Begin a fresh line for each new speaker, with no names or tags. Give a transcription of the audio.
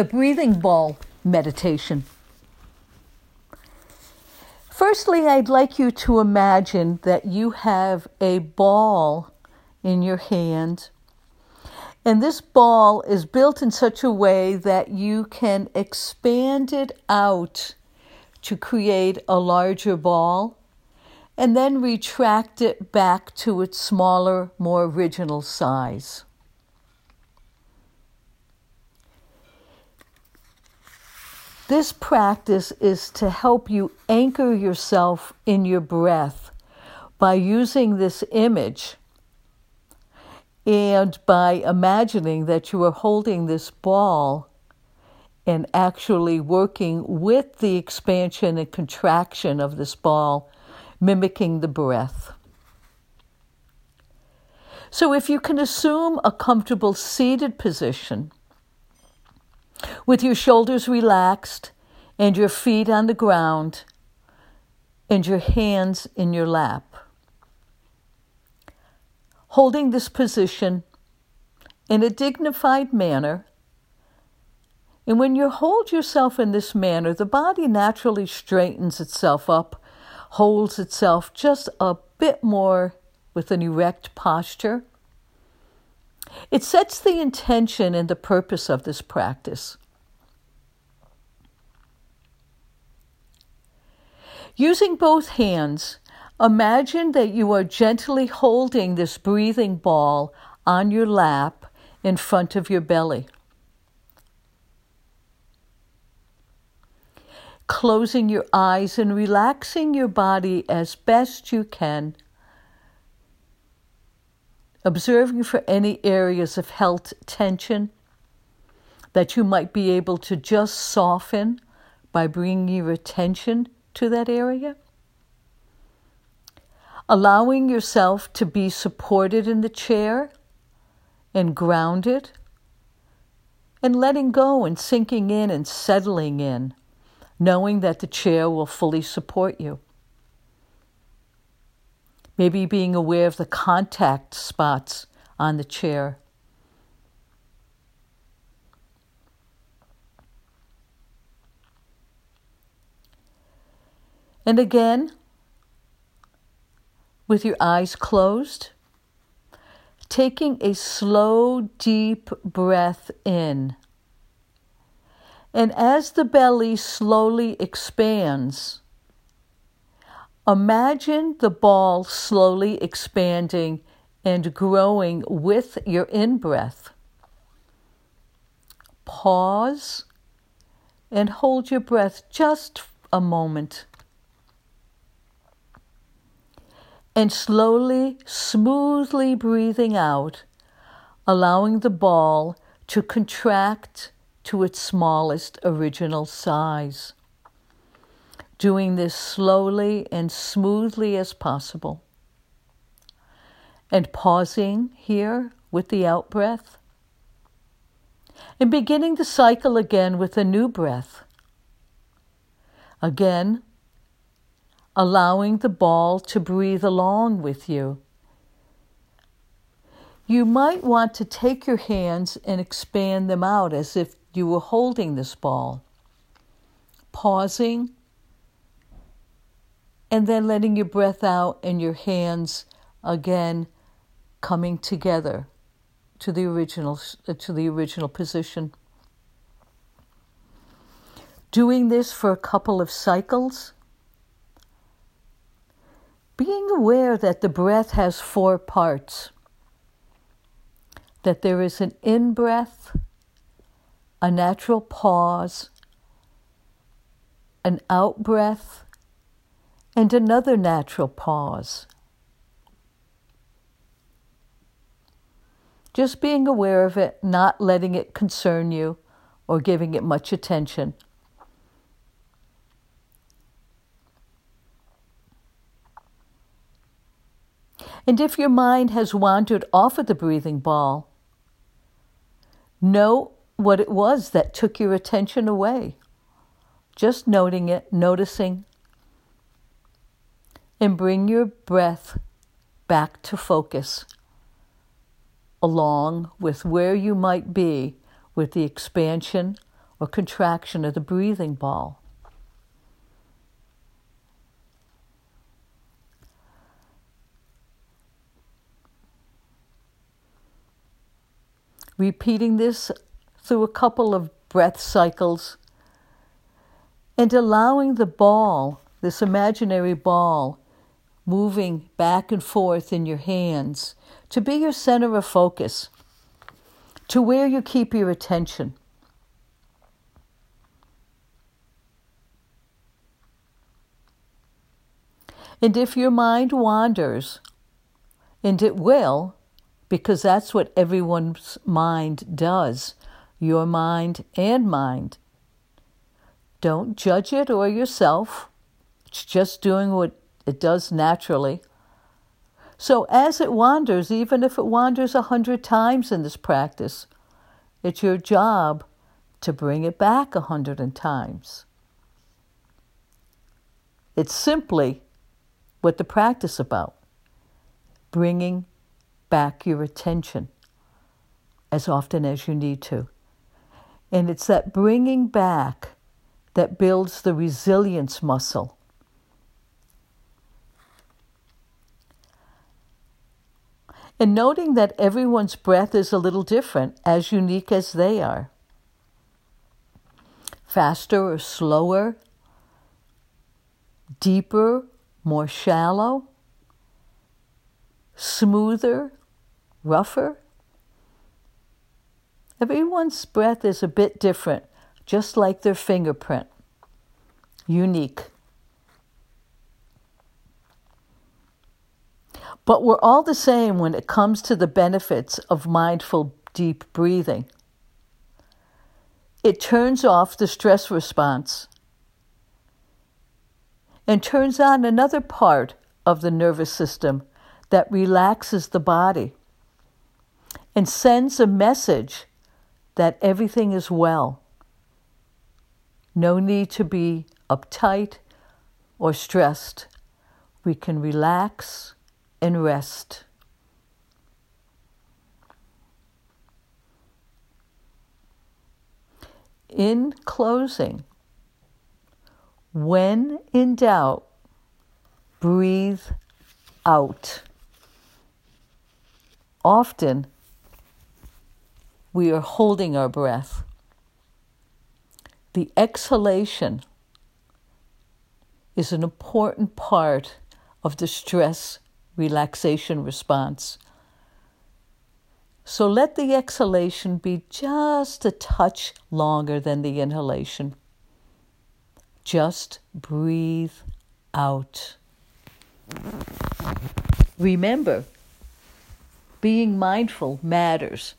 the breathing ball meditation. Firstly, I'd like you to imagine that you have a ball in your hand. And this ball is built in such a way that you can expand it out to create a larger ball and then retract it back to its smaller, more original size. This practice is to help you anchor yourself in your breath by using this image and by imagining that you are holding this ball and actually working with the expansion and contraction of this ball, mimicking the breath. So, if you can assume a comfortable seated position, with your shoulders relaxed and your feet on the ground and your hands in your lap. Holding this position in a dignified manner. And when you hold yourself in this manner, the body naturally straightens itself up, holds itself just a bit more with an erect posture. It sets the intention and the purpose of this practice. Using both hands, imagine that you are gently holding this breathing ball on your lap in front of your belly. Closing your eyes and relaxing your body as best you can. Observing for any areas of health tension that you might be able to just soften by bringing your attention to that area. Allowing yourself to be supported in the chair and grounded, and letting go and sinking in and settling in, knowing that the chair will fully support you. Maybe being aware of the contact spots on the chair. And again, with your eyes closed, taking a slow, deep breath in. And as the belly slowly expands, imagine the ball slowly expanding and growing with your in breath. Pause and hold your breath just a moment. and slowly, smoothly breathing out, allowing the ball to contract to its smallest original size. Doing this slowly and smoothly as possible. And pausing here with the out breath. And beginning the cycle again with a new breath. Again, allowing the ball to breathe along with you. You might want to take your hands and expand them out as if you were holding this ball, pausing, and then letting your breath out and your hands again coming together to the original uh, to the original position. Doing this for a couple of cycles being aware that the breath has four parts that there is an in breath, a natural pause, an out breath, and another natural pause. Just being aware of it, not letting it concern you or giving it much attention. And if your mind has wandered off of the breathing ball, know what it was that took your attention away. Just noting it, noticing, and bring your breath back to focus, along with where you might be with the expansion or contraction of the breathing ball. Repeating this through a couple of breath cycles and allowing the ball, this imaginary ball, moving back and forth in your hands to be your center of focus, to where you keep your attention. And if your mind wanders, and it will, because that's what everyone's mind does, your mind and mind. Don't judge it or yourself. It's just doing what it does naturally. So, as it wanders, even if it wanders a hundred times in this practice, it's your job to bring it back a hundred times. It's simply what the practice about bringing back your attention as often as you need to. And it's that bringing back that builds the resilience muscle. And noting that everyone's breath is a little different, as unique as they are. Faster or slower, deeper, more shallow, smoother, rougher. Everyone's breath is a bit different, just like their fingerprint. Unique. But we're all the same when it comes to the benefits of mindful deep breathing. It turns off the stress response and turns on another part of the nervous system that relaxes the body and sends a message that everything is well. No need to be uptight or stressed. We can relax and rest. In closing, when in doubt, breathe out. Often, we are holding our breath. The exhalation is an important part of the stress relaxation response. So let the exhalation be just a touch longer than the inhalation. Just breathe out. Remember, being mindful matters